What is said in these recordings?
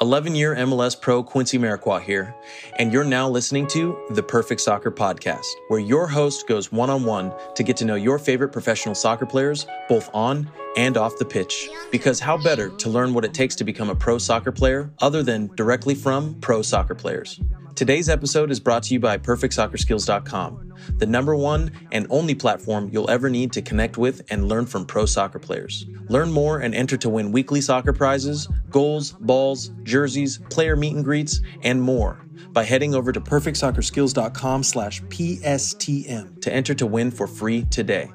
11 year MLS pro Quincy Amarikwa here, and you're now listening to the Perfect Soccer Podcast, where your host goes one on one to get to know your favorite professional soccer players, both on and off the pitch. Because how better to learn what it takes to become a pro soccer player other than directly from pro soccer players? Today's episode is brought to you by PerfectSoccerSkills.com, the number one and only platform you'll ever need to connect with and learn from pro soccer players. Learn more and enter to win weekly soccer prizes, goals, balls, jerseys, player meet and greets, and more by heading over to PerfectSoccerSkills.com slash PSTM to enter to win for free today.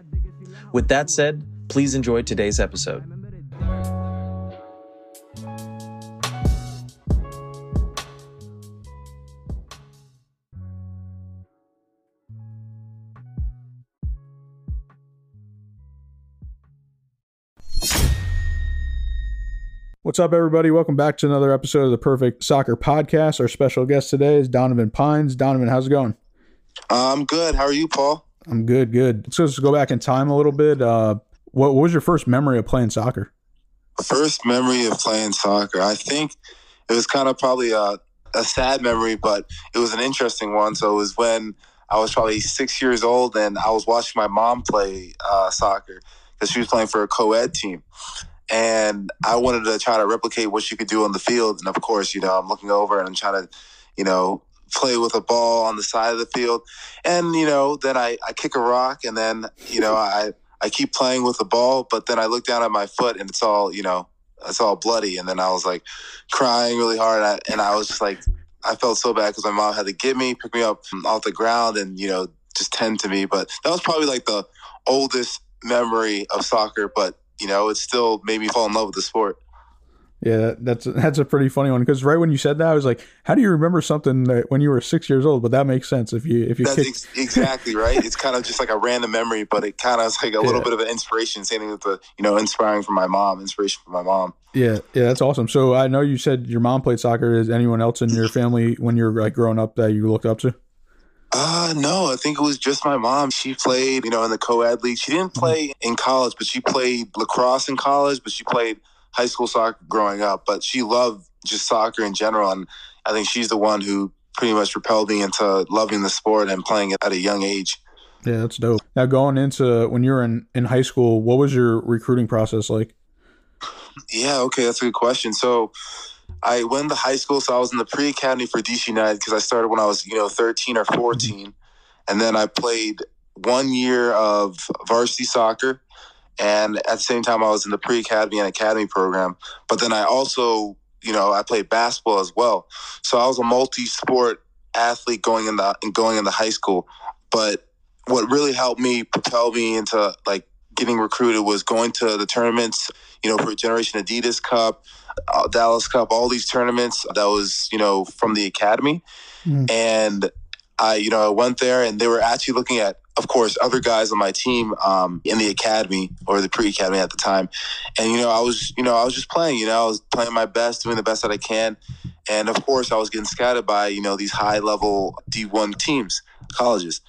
With that said, please enjoy today's episode. What's up, everybody? Welcome back to another episode of the Perfect Soccer Podcast. Our special guest today is Donovan Pines. Donovan, how's it going? I'm good. How are you, Paul? I'm good, good. So let's go back in time a little bit. Uh, what, what was your first memory of playing soccer? First memory of playing soccer. I think it was kind of probably a, a sad memory, but it was an interesting one. So it was when I was probably six years old and I was watching my mom play uh, soccer because she was playing for a co ed team and I wanted to try to replicate what she could do on the field. And of course, you know, I'm looking over and I'm trying to, you know, play with a ball on the side of the field. And, you know, then I, I kick a rock and then, you know, I, I keep playing with the ball, but then I look down at my foot and it's all, you know, it's all bloody. And then I was like crying really hard. And I, and I was just like, I felt so bad because my mom had to get me, pick me up off the ground and, you know, just tend to me. But that was probably like the oldest memory of soccer. But you know, it still made me fall in love with the sport. Yeah, that's that's a pretty funny one because right when you said that, I was like, "How do you remember something that when you were six years old?" But that makes sense if you if you that's ex- exactly right. It's kind of just like a random memory, but it kind of is like a little bit of an inspiration. Same thing with the you know inspiring from my mom, inspiration from my mom. Yeah, yeah, that's awesome. So I know you said your mom played soccer. Is anyone else in your family when you were like growing up that you looked up to? Uh, no, I think it was just my mom. She played, you know, in the co-ed league. She didn't play in college, but she played lacrosse in college, but she played high school soccer growing up. But she loved just soccer in general. And I think she's the one who pretty much propelled me into loving the sport and playing it at a young age. Yeah, that's dope. Now, going into when you were in, in high school, what was your recruiting process like? Yeah, okay, that's a good question. So, I went to high school, so I was in the pre academy for DC United because I started when I was, you know, 13 or 14. And then I played one year of varsity soccer. And at the same time, I was in the pre academy and academy program. But then I also, you know, I played basketball as well. So I was a multi sport athlete going in the going into high school. But what really helped me propel me into like getting recruited was going to the tournaments, you know, for Generation Adidas Cup, uh, Dallas Cup, all these tournaments that was, you know, from the academy. Mm. And I, you know, I went there and they were actually looking at, of course, other guys on my team um, in the academy or the pre academy at the time. And, you know, I was, you know, I was just playing, you know, I was playing my best, doing the best that I can. And of course, I was getting scouted by, you know, these high level D1 teams, colleges.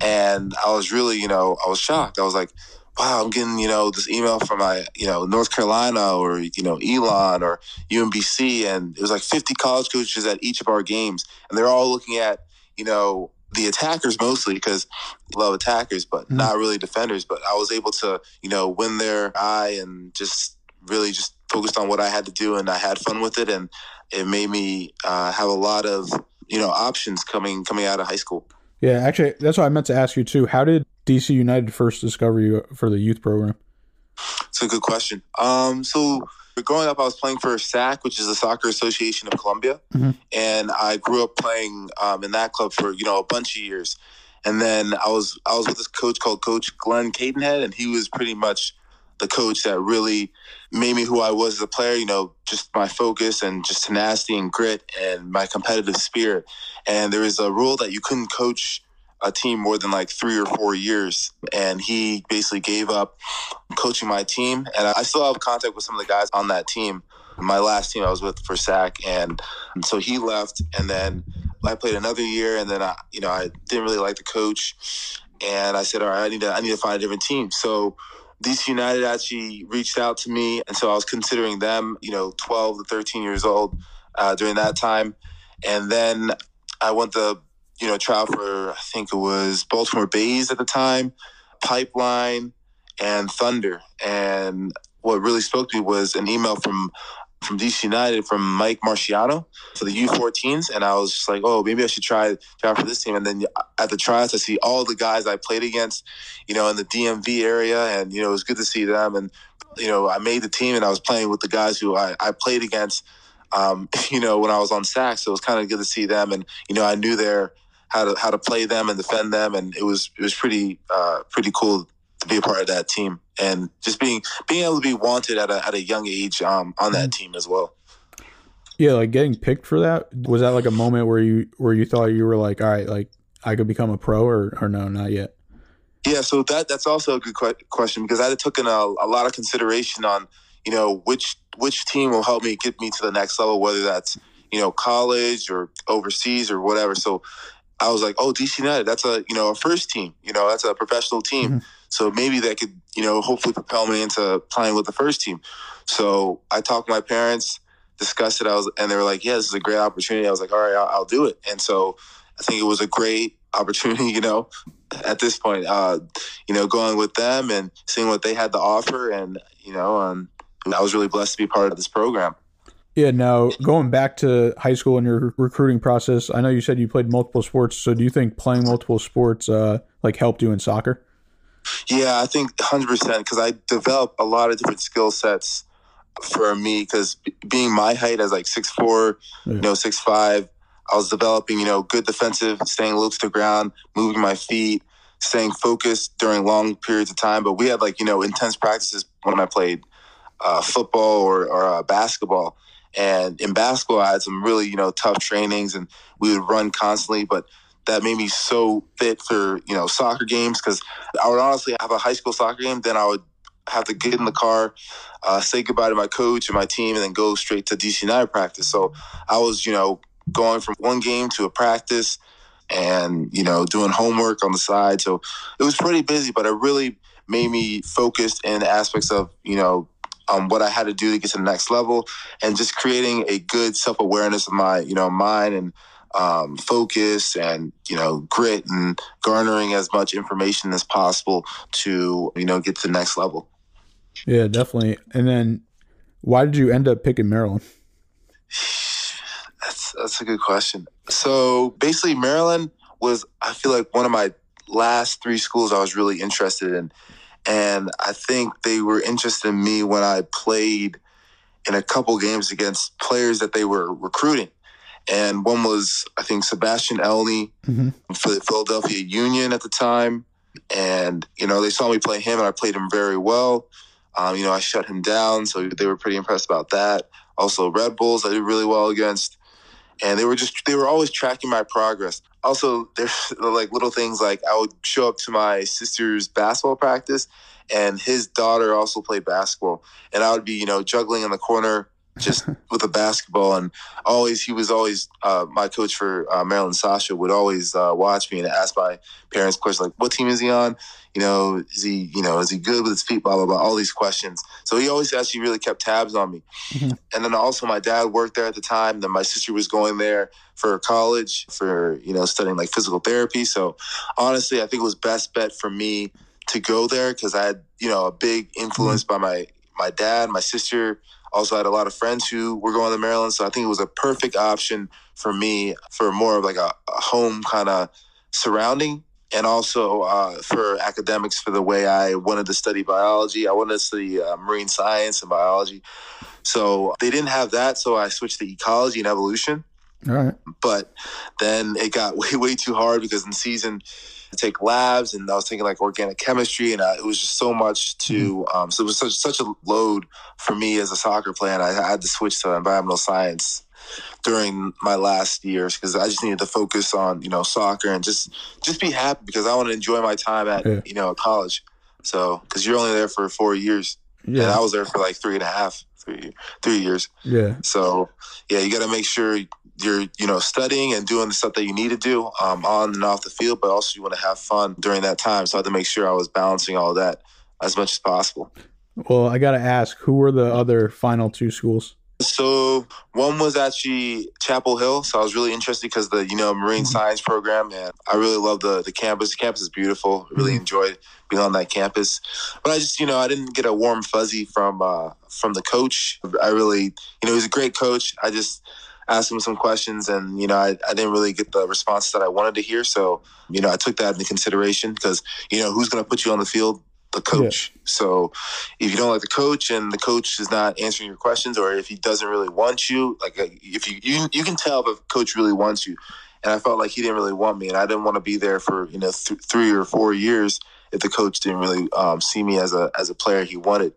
And I was really, you know, I was shocked. I was like, wow, I'm getting, you know, this email from my, you know, North Carolina or, you know, Elon or UMBC. And it was like 50 college coaches at each of our games. And they're all looking at, you know, the attackers mostly because love attackers, but mm-hmm. not really defenders. But I was able to, you know, win their eye and just really just focused on what I had to do. And I had fun with it. And it made me uh, have a lot of, you know, options coming, coming out of high school. Yeah, actually, that's what I meant to ask you too. How did DC United first discover you for the youth program? It's a good question. Um, so growing up, I was playing for SAC, which is the Soccer Association of Columbia, mm-hmm. and I grew up playing um, in that club for you know a bunch of years. And then I was I was with this coach called Coach Glenn Cadenhead, and he was pretty much the coach that really made me who I was as a player. You know, just my focus and just tenacity and grit and my competitive spirit. And there was a rule that you couldn't coach a team more than like three or four years. And he basically gave up coaching my team. And I still have contact with some of the guys on that team. My last team I was with for SAC. And so he left. And then I played another year. And then I, you know, I didn't really like the coach. And I said, all right, I need to, I need to find a different team. So DC United actually reached out to me. And so I was considering them, you know, 12 to 13 years old. uh, during that time, and then I went to you know travel for I think it was Baltimore Bays at the time, Pipeline, and Thunder. And what really spoke to me was an email from from DC United from Mike Marciano for the U14s, and I was just like, oh, maybe I should try try for this team. And then at the tryouts, I see all the guys I played against, you know, in the DMV area, and you know, it was good to see them. And you know, I made the team, and I was playing with the guys who I, I played against, um, you know, when I was on SAC. So it was kind of good to see them, and you know, I knew their how to how to play them and defend them, and it was it was pretty uh, pretty cool to be a part of that team and just being being able to be wanted at a at a young age um, on that team as well. Yeah, like getting picked for that was that like a moment where you where you thought you were like, all right, like I could become a pro or or no, not yet. Yeah, so that that's also a good question because I took in a, a lot of consideration on you know which which team will help me get me to the next level, whether that's you know college or overseas or whatever. So I was like, oh, DC United, that's a you know a first team, you know that's a professional team. Mm-hmm. So maybe that could, you know, hopefully propel me into playing with the first team. So I talked to my parents, discussed it. I was, and they were like, "Yeah, this is a great opportunity." I was like, "All right, I'll, I'll do it." And so I think it was a great opportunity. You know, at this point, uh, you know, going with them and seeing what they had to offer, and you know, um, I was really blessed to be part of this program. Yeah. Now going back to high school and your recruiting process, I know you said you played multiple sports. So do you think playing multiple sports uh, like helped you in soccer? Yeah, I think 100% because I developed a lot of different skill sets for me because being my height as like six four, yeah. you know, six five, I was developing, you know, good defensive, staying low to the ground, moving my feet, staying focused during long periods of time. But we had like, you know, intense practices when I played uh, football or, or uh, basketball. And in basketball, I had some really, you know, tough trainings and we would run constantly. But that made me so fit for you know soccer games because I would honestly have a high school soccer game, then I would have to get in the car, uh, say goodbye to my coach and my team, and then go straight to DC United practice. So I was you know going from one game to a practice and you know doing homework on the side. So it was pretty busy, but it really made me focused in aspects of you know um, what I had to do to get to the next level, and just creating a good self awareness of my you know mind and um, focus and you know grit and garnering as much information as possible to you know get to the next level. Yeah, definitely. And then, why did you end up picking Maryland? That's that's a good question. So basically, Maryland was I feel like one of my last three schools I was really interested in, and I think they were interested in me when I played in a couple games against players that they were recruiting and one was I think Sebastian Elney mm-hmm. for the Philadelphia Union at the time, and you know they saw me play him, and I played him very well. Um, you know, I shut him down, so they were pretty impressed about that. Also, Red Bulls I did really well against, and they were just they were always tracking my progress. Also, there's like little things like I would show up to my sister's basketball practice, and his daughter also played basketball, and I would be you know juggling in the corner just with the basketball. And always, he was always uh, my coach for uh, Maryland. Sasho would always uh, watch me and ask my parents questions like, "What team is he on? You know, is he you know is he good with his feet? Blah blah blah. All these questions. So he always actually really kept tabs on me. Mm-hmm. And then also, my dad worked there at the time. Then my sister was going there for college for you know studying like physical therapy. So honestly, I think it was best bet for me to go there because I had you know a big influence mm-hmm. by my my dad, my sister, also had a lot of friends who were going to Maryland, so I think it was a perfect option for me for more of like a, a home kind of surrounding, and also uh, for academics for the way I wanted to study biology. I wanted to study uh, marine science and biology, so they didn't have that, so I switched to ecology and evolution. All right, but then it got way way too hard because in season to take labs, and I was taking like organic chemistry, and I, it was just so much to. Mm-hmm. Um, so it was such such a load for me as a soccer player, and I, I had to switch to environmental science during my last years because I just needed to focus on you know soccer and just just be happy because I want to enjoy my time at yeah. you know college. So because you're only there for four years, yeah, and I was there for like three and a half, three three years. Yeah. So yeah, you got to make sure you're you know studying and doing the stuff that you need to do um, on and off the field, but also you want to have fun during that time. So I had to make sure I was balancing all that as much as possible. Well, I got to ask, who were the other final two schools? So one was actually Chapel Hill. So I was really interested because the you know marine Mm-hmm. science program, and I really love the the campus. The campus is beautiful. I really Mhm. enjoyed being on that campus. But I just you know I didn't get a warm fuzzy from uh, from the coach. I really you know he's a great coach. I just asked him some questions, and you know I, I didn't really get the response that I wanted to hear. So you know I took that into consideration because you know who's going to put you on the field the coach. So if you don't like the coach and the coach is not answering your questions, or if he doesn't really want you, like uh, if you you, you can tell if a coach really wants you. And I felt like he didn't really want me, and I didn't want to be there for you know th- three or four years if the coach didn't really um, see me as a as a player he wanted.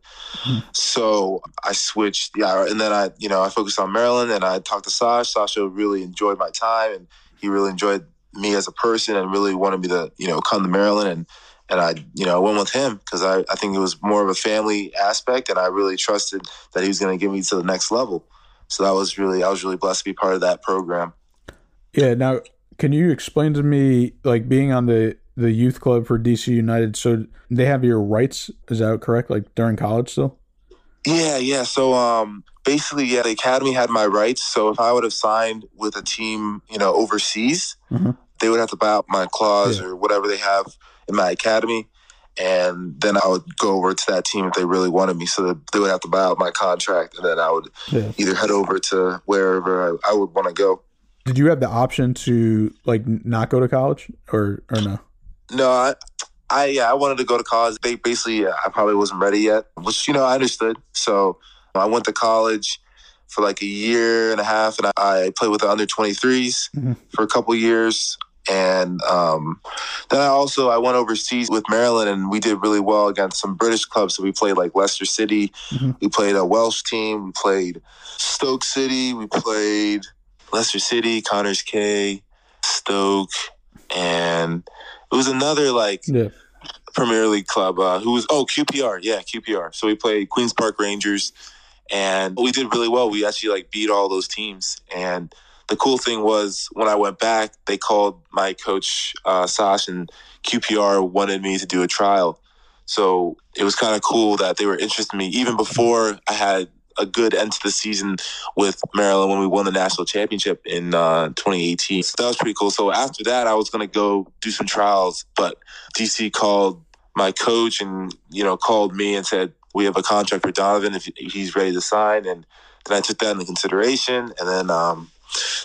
So I switched, yeah, and then I you know I focused on Maryland, and I talked to Sasho. Sasho really enjoyed my time, and he really enjoyed me as a person, and really wanted me to you know come to Maryland and and I, you know, I went with him because I, I think it was more of a family aspect, and I really trusted that he was going to get me to the next level. So that was really, I was really blessed to be part of that program. Yeah. Now, can you explain to me, like being on the the youth club for DC United? So they have your rights. Is that correct? Like during college still? Yeah, yeah. So um, basically, yeah, the academy had my rights. So if I would have signed with a team, you know, overseas, Mhm. they would have to buy out my clause Yeah. or whatever they have in my academy. And then I would go over to that team if they really wanted me. So they would have to buy out my contract, and then I would Yeah. either head over to wherever I, I would want to go. Did you have the option to like not go to college or or no? No, I, I yeah, I wanted to go to college. They basically, uh, I probably wasn't ready yet, which you know I understood. So I went to college for like a year and a half, and I, I played with the under 23s Mhm. for a couple years. And um, then I also I went overseas with Maryland, and we did really well against some British clubs. So we played like Leicester City, Mhm. we played a Welsh team, we played Stoke City, we played Leicester City, Connors K, Stoke, and it was another like Yeah. Premier League club uh, who was oh QPR, yeah QPR. So we played Queens Park Rangers, and we did really well. We actually like beat all those teams. And the cool thing was when I went back, they called my coach uh, Sash, and QPR wanted me to do a trial. So it was kind of cool that they were interested in me even before I had a good end to the season with Maryland when we won the national championship in uh, 2018. So that was pretty cool. So after that, I was going to go do some trials, but DC called my coach and you know called me and said we have a contract for Donovan if he's ready to sign, and then I took that into consideration, and then um,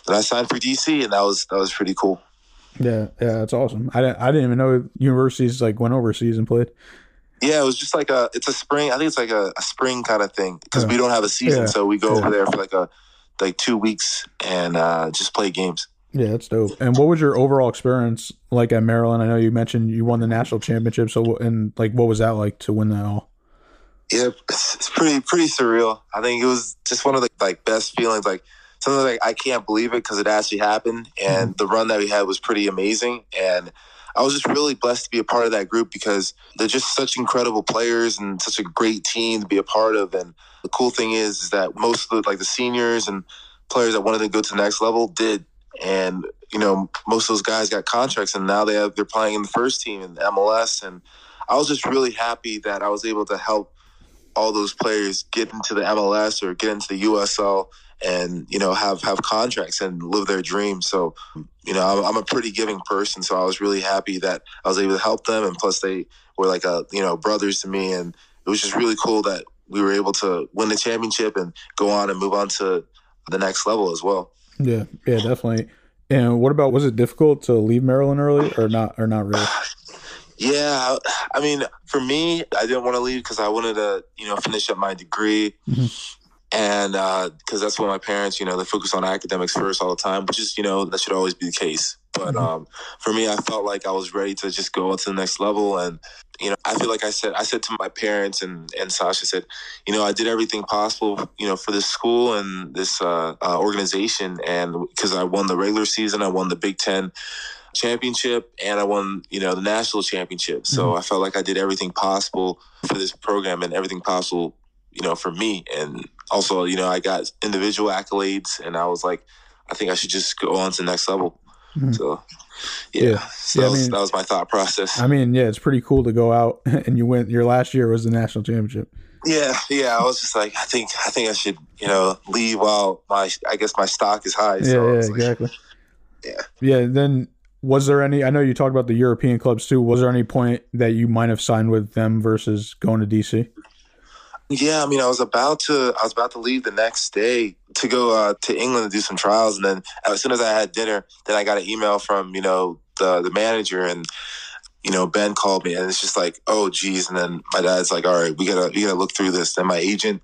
then I signed for DC, and that was that was pretty cool. Yeah. Yeah. That's awesome. I didn't, I didn't even know universities like went overseas and played. Yeah, it was just like a it's a spring. I think it's like a, a spring kind of thing because Yeah. we don't have a season, Yeah. so we go Yeah. over there for like a like two weeks and uh, just play games. Yeah, that's dope. And what was your overall experience like at Maryland? I know you mentioned you won the national championship. So, and like, what was that like to win that all? Yeah, it's, it's pretty pretty surreal. I think it was just one of the like best feelings. Like something like I can't believe it because it actually happened, and mm-hmm. the run that we had was pretty amazing. And I was just really blessed to be a part of that group because they're just such incredible players and such a great team to be a part of. And the cool thing is, is that most of the like the seniors and players that wanted to go to the next level did. And you know, most of those guys got contracts, and now they have they're playing in the first team in MLS. And I was just really happy that I was able to help all those players get into the MLS or get into the USL and you know have have contracts and live their dreams. So you know I'm, I'm a pretty giving person, so I was really happy that I was able to help them, and plus they were like a you know brothers to me, and it was just really cool that we were able to win the championship and go on and move on to the next level as well. Yeah, yeah, definitely. And what about was it difficult to leave Maryland early or not? Or not really? Yeah, I mean, for me, I didn't want to leave because I wanted to, you know, finish up my degree, Mhm. And because that's what my parents, you know, they focus on academics first all the time, which is, you know, that should always be the case. But Mhm. um, for me, I felt like I was ready to just go to the next level, and you know, I feel like I said, I said to my parents and and Sasho said, you know, I did everything possible, you know, for this school and this uh, uh, organization, and because I won the regular season, I won the Big Ten championship and I won, you know, the national championship. So I felt like I did everything possible for this program and everything possible, you know, for me. And also, you know, I got individual accolades and I was like, I think I should just go on to the next level. Mhm. So yeah. Yeah. So Yeah, that, was, mean- that was my thought process. I mean, yeah, it's pretty cool to go out and you went. Your last year was the national championship. Yeah, yeah. I was just like, I think, I think I should, you know, leave while my, I guess my stock is high. Yeah, So I yeah, like, exactly. Yeah. Yeah. Then was there any? I know you talked about the European clubs too. Was there any point that you might have signed with them versus going to DC? Yeah, I mean, I was about to, I was about to leave the next day to go uh, to England to do some trials, and then as soon as I had dinner, then I got an email from you know the the manager, and you know Ben called me, and it's just like, oh geez, and then my dad's like, all right, we gotta we gotta look through this. and my agent,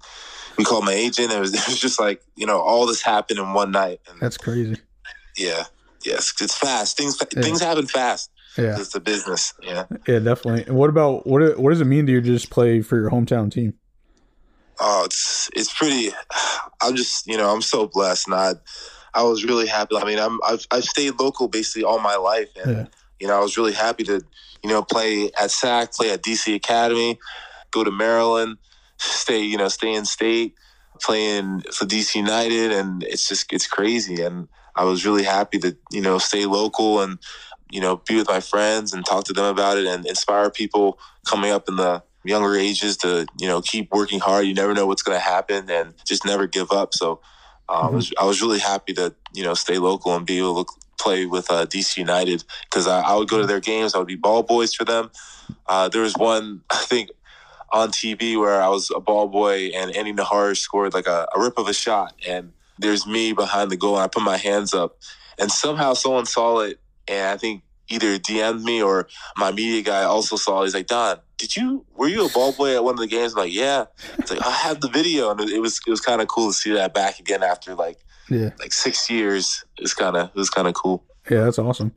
we called my agent, and it was, it was just like you know all this happened in one night, and That's crazy. yeah, yes, it's fast. Things Yeah. things happen fast. Yeah. It's a business. Yeah. Yeah, definitely. And what about what? What does it mean to you to just play for your hometown team? Oh, it's it's pretty. I'm just you know I'm so blessed, and I I was really happy. I mean, I'm I've I've stayed local basically all my life, and Yeah. you know I was really happy to you know play at SAC, play at DC Academy, go to Maryland, stay you know stay in state, playing for DC United, and it's just it's crazy, and I was really happy to you know stay local and you know be with my friends and talk to them about it and inspire people coming up in the younger ages to you know keep working hard. You never know what's going to happen, and just never give up. So uh, I was I was really happy to you know stay local and be able to play with uh, DC United because I, I would go to their games. I would be ball boys for them. Uh, there was one I think on TV where I was a ball boy and Andy Najar scored like a, a rip of a shot, and there's me behind the goal, and I put my hands up, and somehow someone saw it, and I think either DM'd me or my media guy also saw it. He's like, Don, did you were you a ball boy at one of the games? I'm like, yeah. It's like I have the video, and it was it was kind of cool to see that back again after like Yeah. like six years. It's kind of it was kind of cool. Yeah, that's awesome.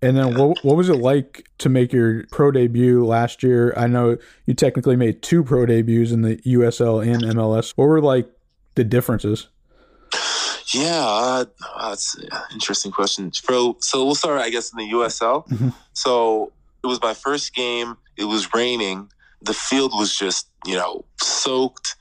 And then what what was it like to make your pro debut last year? I know you technically made two pro debuts in the USL and MLS. What were like the differences? Yeah, uh, that's an interesting question. So, so we'll start, I guess, in the USL. Mhm. So it was my first game. It was raining. The field was just, you know, soaked.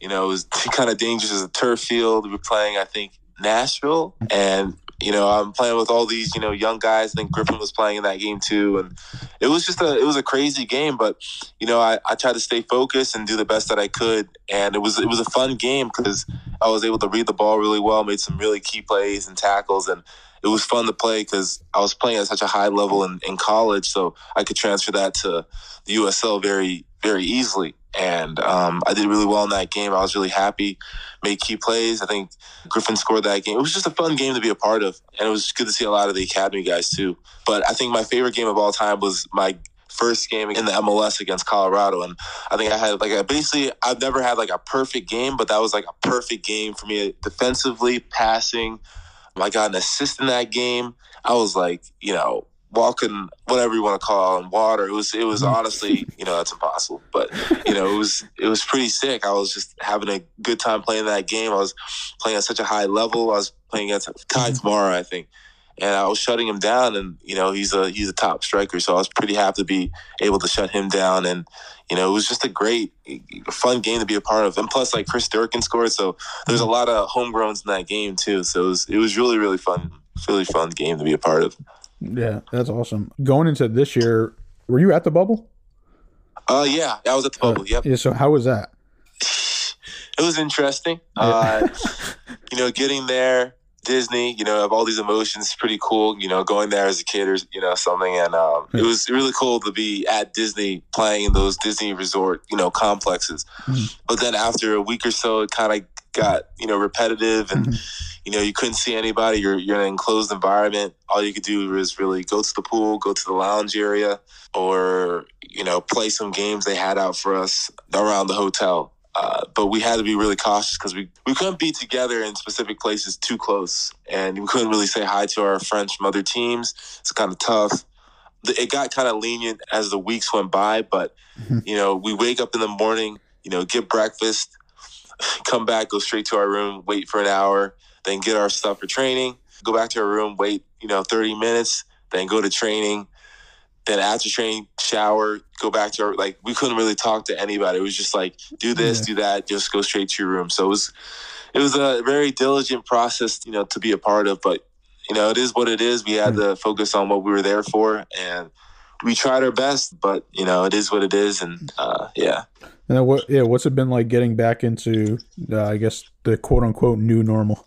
You know, it was kind of dangerous as a turf field. We were playing, I think, Nashville, and you know, I'm playing with all these, you know, young guys. I think Griffin was playing in that game too, and it was just a, it was a crazy game. But you know, I, I tried to stay focused and do the best that I could, and it was it was a fun game because I was able to read the ball really well, made some really key plays and tackles, and it was fun to play because I was playing at such a high level in, in college, so I could transfer that to the USL very very easily. And um, I did really well in that game. I was really happy, made key plays. I think Griffin scored that game. It was just a fun game to be a part of, and it was good to see a lot of the academy guys too. But I think my favorite game of all time was my first game in the MLS against Colorado, and I think I had like basically I've never had like a perfect game, but that was like a perfect game for me defensively, passing. I got an assist in that game. I was like, you know, walking whatever you want to call it on water. It was it was mm-hmm. honestly, you know, that's impossible. But you know, it was it was pretty sick. I was just having a good time playing that game. I was playing at such a high level. I was playing against Kei mm-hmm. Kamara, I think. And I was shutting him down and you know, he's a he's a top striker, so I was pretty happy to be able to shut him down and you know, it was just a great, fun game to be a part of. And plus, like Chris Durkin scored, so there's a mm-hmm. lot of homegrowns in that game too. So it was, it was really, really fun, really fun game to be a part of. Yeah, that's awesome. Going into this year, were you at the bubble? Uh, yeah, I was at the bubble. Yep, Yeah. So how was that? it was interesting. Uh, you know, getting there, Disney. You know, have all these emotions. Pretty cool. You know, going there as a kid or you know something, and um, it was really cool to be at Disney playing in those Disney resort you know complexes. Mhm. But then after a week or so, it kind of got you know repetitive and. Mhm. You know, you couldn't see anybody. You're you're in an enclosed environment. All you could do was really go to the pool, go to the lounge area, or you know, play some games they had out for us around the hotel. Uh, but we had to be really cautious because we, we couldn't be together in specific places too close, and we couldn't really say hi to our friends from other teams. It's kind of tough. It got kind of lenient as the weeks went by, but Mhm. you know, we wake up in the morning, you know, get breakfast, come back, go straight to our room, wait for an hour, then get our stuff for training, go back to our room, wait, you know, 30 minutes, then go to training. Then after training, shower, go back to our, like, we couldn't really talk to anybody. It was just like, do this, Yeah. do that, just go straight to your room. So it was, it was a very diligent process, you know, to be a part of, but, you know, it is what it is. We had to focus on what we were there for and we tried our best, but, you know, it is what it is. And, uh, yeah. And then what? Yeah, what's it been like getting back into, uh, I guess, the quote unquote new normal?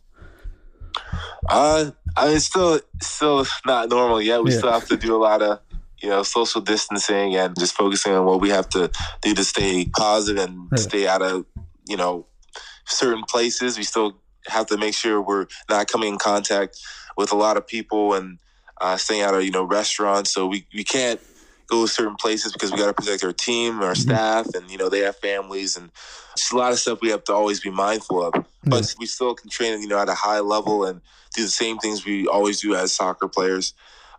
Uh, I mean, still still not normal yet. We Yeah. still have to do a lot of you know social distancing and just focusing on what we have to do to stay positive and Right. stay out of you know certain places. We still have to make sure we're not coming in contact with a lot of people and uh, staying out of you know restaurants. So we we can't go to certain places because we got to protect our team, our staff, and you know they have families and just a lot of stuff we have to always be mindful of. But we still can train, you know, at a high level and do the same things we always do as soccer players,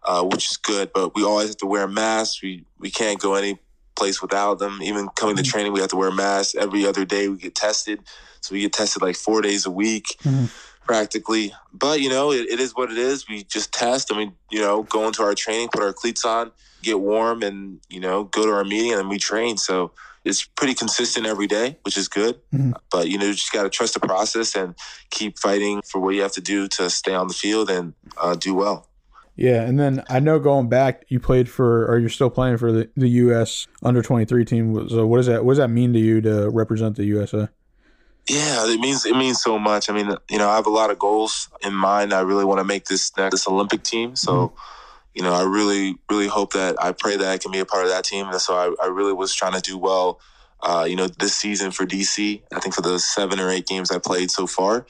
uh, which is good. But we always have to wear masks. We we can't go any place without them. Even coming to training, we have to wear masks every other day. We get tested, so we get tested like four days a week. Mhm. Practically, but you know it, it is what it is. We just test. I mean, you know, go into our training, put our cleats on, get warm, and you know, go to our meeting, and then we train. So it's pretty consistent every day, which is good. Mhm. But you know, you just got to trust the process and keep fighting for what you have to do to stay on the field and uh, do well. Yeah, and then I know going back, you played for, or you're still playing for the, the U.S. under 23 team. So what does that what does that mean to you to represent the USA? Yeah, it means it means so much. I mean, you know, I have a lot of goals in mind. I really want to make this this Olympic team. So, you know, I really really hope that I pray that I can be a part of that team. And so I, I really was trying to do well. Uh, you know, this season for DC, I think for the seven or eight games I played so far,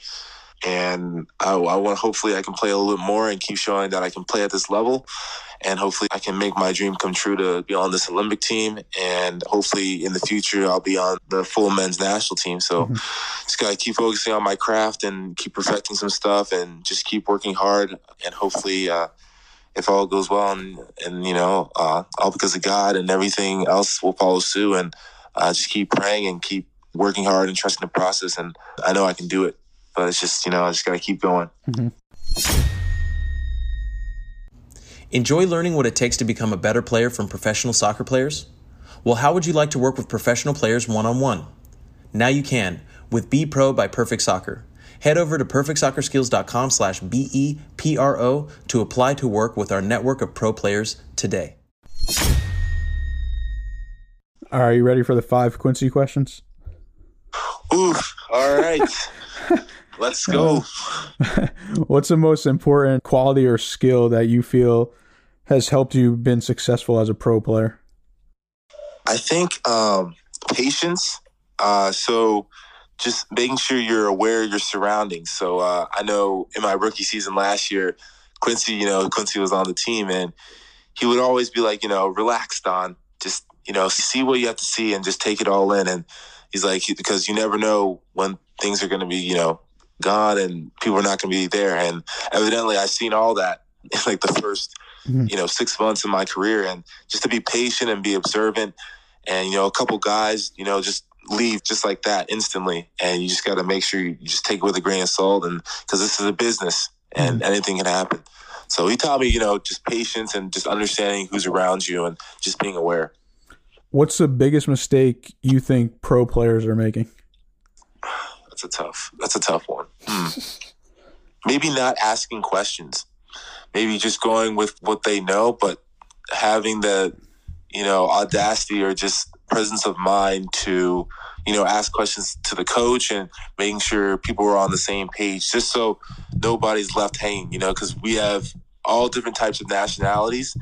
and I, I want hopefully I can play a little bit more and keep showing that I can play at this level, and hopefully I can make my dream come true to be on this Olympic team, and hopefully in the future I'll be on the full men's national team. So just gotta keep focusing on my craft and keep perfecting some stuff, and just keep working hard, and hopefully. Uh, if all goes well and, and you know uh, all because of god and everything else will follow suit and uh, just keep praying and keep working hard and trusting the process and i know i can do it but it's just you know i just gotta keep going Enjoy learning what it takes to become a better player from professional soccer players? Well, how would you like to work with professional players one on one? Now you can with Be Pro by Perfect Soccer. Head over to perfectsoccerskills.com slash B-E-P-R-O to apply to work with our network of pro players today. Are you ready for the five Quincy questions? oof all right let's go What's the most important quality or skill that you feel has helped you been successful as a pro player? I think um, patience. Uh, so just making sure you're aware of your surroundings. So uh, I know in my rookie season last year, Quincy, you know, Quincy was on the team and he would always be like, you know, relax, Don. Just, you know, see what you have to see and just take it all in. And he's like, because you never know when things are going to be, you know, gone and people are not going to be there. And evidently I've seen all that in like the first, Mhm. you know, six months of my career. And just to be patient and be observant and you know a couple guys you know just leave just like that instantly and you just got to make sure you just take it with a grain of salt and because this is a business and anything can happen. So he taught me you know just patience and just understanding who's around you and just being aware. What's the biggest mistake you think pro players are making? that's a tough that's a tough one. Hmm. maybe not asking questions. Maybe just going with what they know but having the you know audacity or just presence of mind to you know ask questions to the coach and making sure people are on the same page just so nobody's left hanging you know because we have all different types of nationalities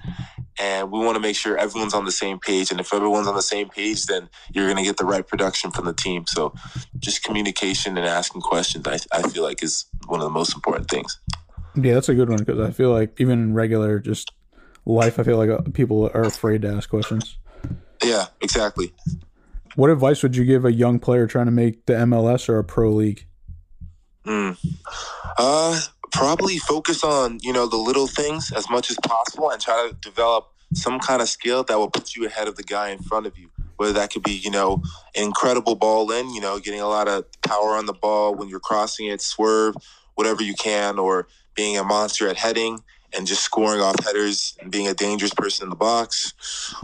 and we want to make sure everyone's on the same page. And if everyone's on the same page then you're going to get the right production from the team. So just communication and asking questions I, I feel like is one of the most important things. Yeah, that's a good one because I feel like even in regular just life, I feel like uh, people are afraid to ask questions. Yeah exactly What advice would you give a young player trying to make the MLS or a pro league? Mm. Uh, probably focus on you know the little things as much as possible, and try to develop some kind of skill that will put you ahead of the guy in front of you. Whether that could be you know incredible ball in, you know, getting a lot of power on the ball when you're crossing it, swerve, whatever you can, or being a monster at heading and just scoring off headers and being a dangerous person in the box,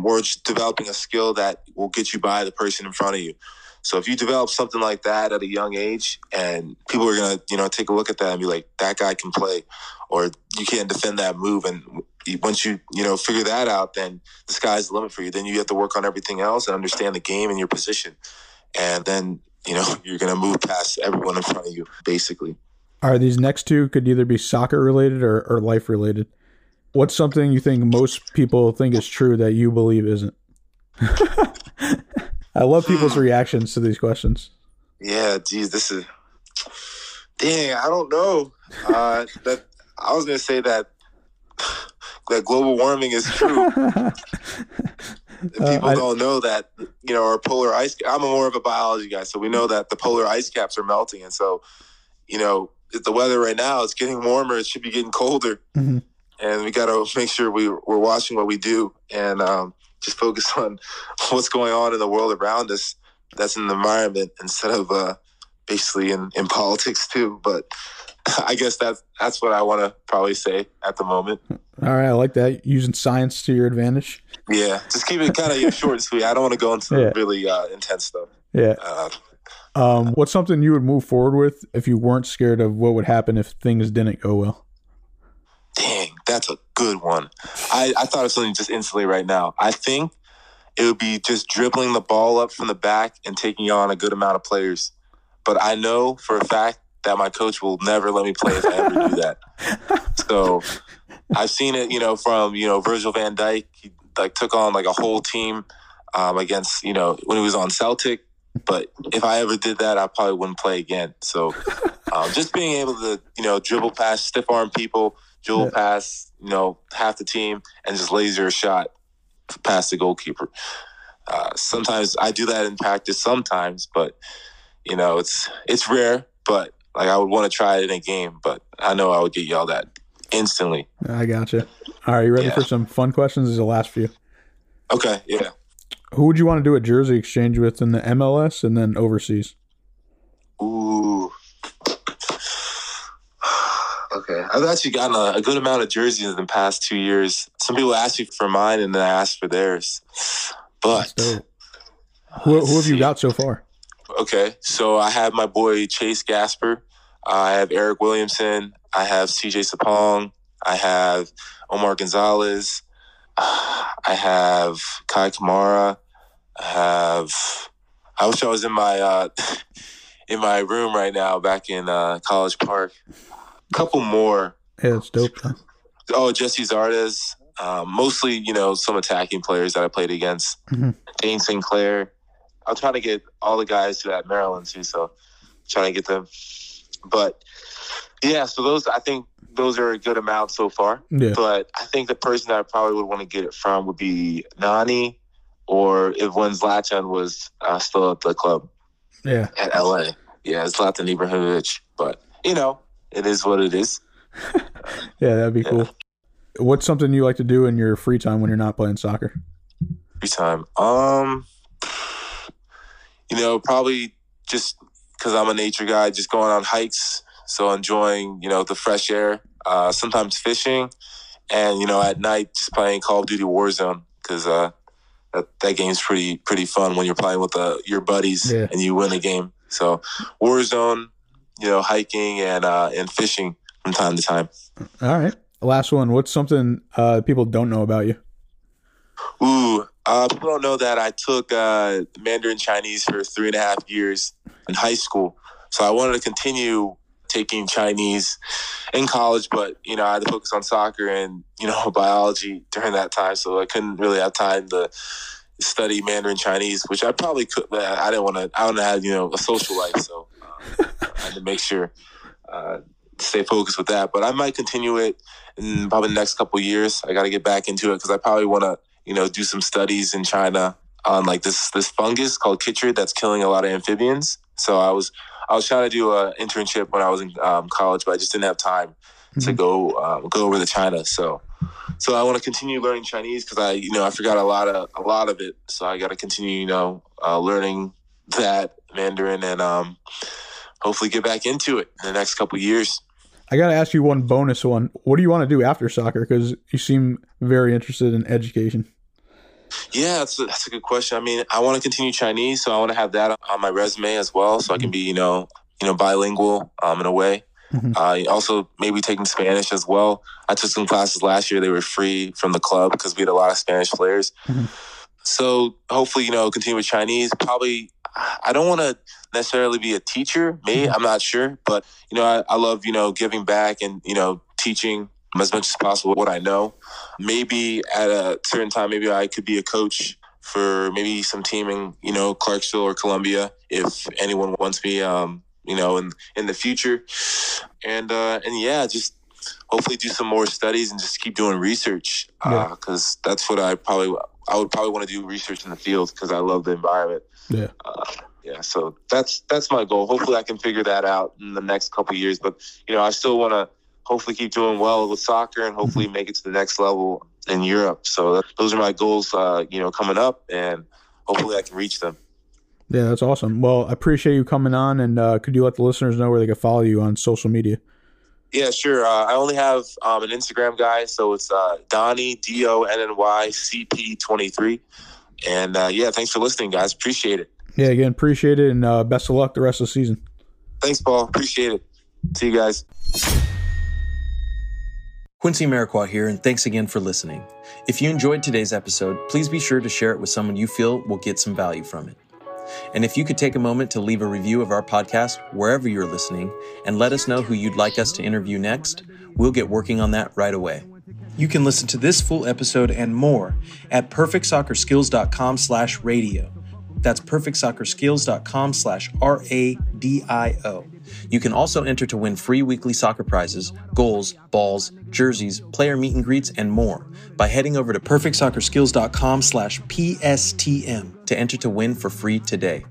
or just developing a skill that will get you by the person in front of you. So if you develop something like that at a young age, and people are gonna, you know, take a look at that and be like, that guy can play, or you can't defend that move, and once you, you know, figure that out, then the sky's the limit for you. Then you have to work on everything else and understand the game and your position. and then you know you're gonna move past everyone in front of you, basically. Are these next two could either be soccer related or, or life related? What's something you think most people think is true that you believe isn't? I love people's reactions to these questions. Yeah, geez, this is dang. I don't know. Uh, that I was gonna say that that global warming is true. People I- don't know that you know our polar ice. I'm more of a biology guy, so we know that the polar ice caps are melting, and so you know the weather right now it's getting warmer. It should be getting colder, Mhm. and we got to make sure we we're watching what we do and um, just focus on what's going on in the world around us. That's in the environment instead of uh, basically in, in politics too. But I guess that's that's what I want to probably say at the moment. All right, I like that. Using science to your advantage. Yeah, just keep it kind of short and sweet. I don't want to go into Yeah. really uh, intense stuff. Yeah. Uh, Um, what's something you would move forward with if you weren't scared of what would happen if things didn't go well? dang, that's a good one. I, I thought of something just instantly right now. I think it would be just dribbling the ball up from the back and taking on a good amount of players. But I know for a fact that my coach will never let me play if I ever do that. So I've seen it, you know, from you know Virgil van Dijk. He like took on like a whole team um, against you know when he was on Celtic. But if I ever did that, I probably wouldn't play again. So um, just being able to you know dribble past stiff arm people, dribble Yeah. past you know half the team, and just laser a shot past the goalkeeper. Uh, sometimes I do that in practice. Sometimes, but you know it's it's rare. But like I would want to try it in a game, but I know I would get yelled at instantly. I gotcha. All right, you ready Yeah. for some fun questions? This is the last few. Okay, yeah. Who would you want to do a jersey exchange with in the MLS and then overseas? Ooh. Okay, I've actually gotten a, a good amount of jerseys in the past two years. Some people ask me for mine, and then I ask for theirs. But Who, who have you got so far? Okay, so I have my boy Chase Gasper. I have Eryk Williamson. I have CJ Sapong. I have Omar Gonzalez. I have Kei Kamara. I have. I wish I was in my uh, in my room right now, back in uh, College Park. A couple more. Yeah, it's dope. Though. Oh, Gyasi Zardes. Um, mostly, you know, some attacking players that I played against. Mhm. Dane Sinclair. I'm trying to get all the guys to that Maryland too, so I'm trying to get them. But yeah, so those I think those are a good amount so far. Yeah. But I think the person that I probably would want to get it from would be Nani, or if when Zlatan was uh, still at the club Yeah. at LA. Yeah, Zlatan Ibrahimovic. But you know, it is what it is. Yeah, that'd be cool. What's something you like to do in your free time when you're not playing soccer? Free time. Um, you know, probably just because I'm a nature guy, just going on hikes. So enjoying, you know, the fresh air. Uh, sometimes fishing, and you know, at night just playing Call of Duty Warzone because uh, that that game's pretty pretty fun when you're playing with uh, your buddies Yeah. and you win a game. So Warzone, you know, hiking and uh, and fishing from time to time. All right. Last one. What's something uh, people don't know about you? Ooh, uh, people don't know that I took uh, Mandarin Chinese for three and a half years in high school. So I wanted to continue taking Chinese in college, but you know I had to focus on soccer and you know biology during that time, so I couldn't really have time to study Mandarin Chinese, which I probably could. But I didn't want to. I don't have you know a social life, so um, I had to make sure uh, stay focused with that. But I might continue it in probably the next couple years. I got to get back into it because I probably want to you know, do some studies in China on like this this fungus called chytrid that's killing a lot of amphibians. So I was I was trying to do an internship when I was in um, college, but I just didn't have time to Mhm. go um, go over to China. So so I want to continue learning Chinese because I you know I forgot a lot of a lot of it. So I got to continue you know uh, learning that Mandarin and um, hopefully get back into it in the next couple of years. I got to ask you one bonus one. What do you want to do after soccer? Because you seem very interested in education. Yeah, that's a, that's a good question. I mean, I want to continue Chinese, so I want to have that on my resume as well, so I can be, you know, you know, bilingual um, in a way. Mhm. Uh, also, maybe taking Spanish as well. I took some classes last year; they were free from the club because we had a lot of Spanish players. Mhm. So hopefully, you know, continue with Chinese. Probably, I don't want to necessarily be a teacher. Maybe I'm not sure, but you know, I, I love you know giving back and you know teaching as much as possible what I know. Maybe at a certain time, maybe I could be a coach for maybe some team in you know Clarksville or Columbia if anyone wants me. Um, you know, in in the future, and uh, and yeah, just hopefully do some more studies and just keep doing research because yeah. uh, that's what I probably I would probably want to do research in the field because I love the environment. Yeah. Uh, yeah, so that's that's my goal. Hopefully, I can figure that out in the next couple years. But you know, I still want to hopefully keep doing well with soccer and hopefully mm-hmm. make it to the next level in Europe. So that, those are my goals. Uh, you know, coming up, and hopefully, I can reach them. Yeah, that's awesome. Well, I appreciate you coming on, and uh, could you let the listeners know where they can follow you on social media? Yeah, sure. Uh, I only have um, an Instagram guy, so it's uh, Donny D O N N Y C P twenty three. And uh, yeah, thanks for listening, guys. Appreciate it. Yeah, again, appreciate it, and uh, best of luck the rest of the season. Thanks, Paul. Appreciate it. See you guys. Quincy Amarikwa here, and thanks again for listening. If you enjoyed today's episode, please be sure to share it with someone you feel will get some value from it. And if you could take a moment to leave a review of our podcast wherever you're listening and let us know who you'd like us to interview next, we'll get working on that right away. You can listen to this full episode and more at perfectsoccerskills.com slash radio. That's perfectsoccerskills.com slash R-A-D-I-O. You can also enter to win free weekly soccer prizes, goals, balls, jerseys, player meet and greets, and more by heading over to perfectsoccerskills.com slash PSTM to enter to win for free today.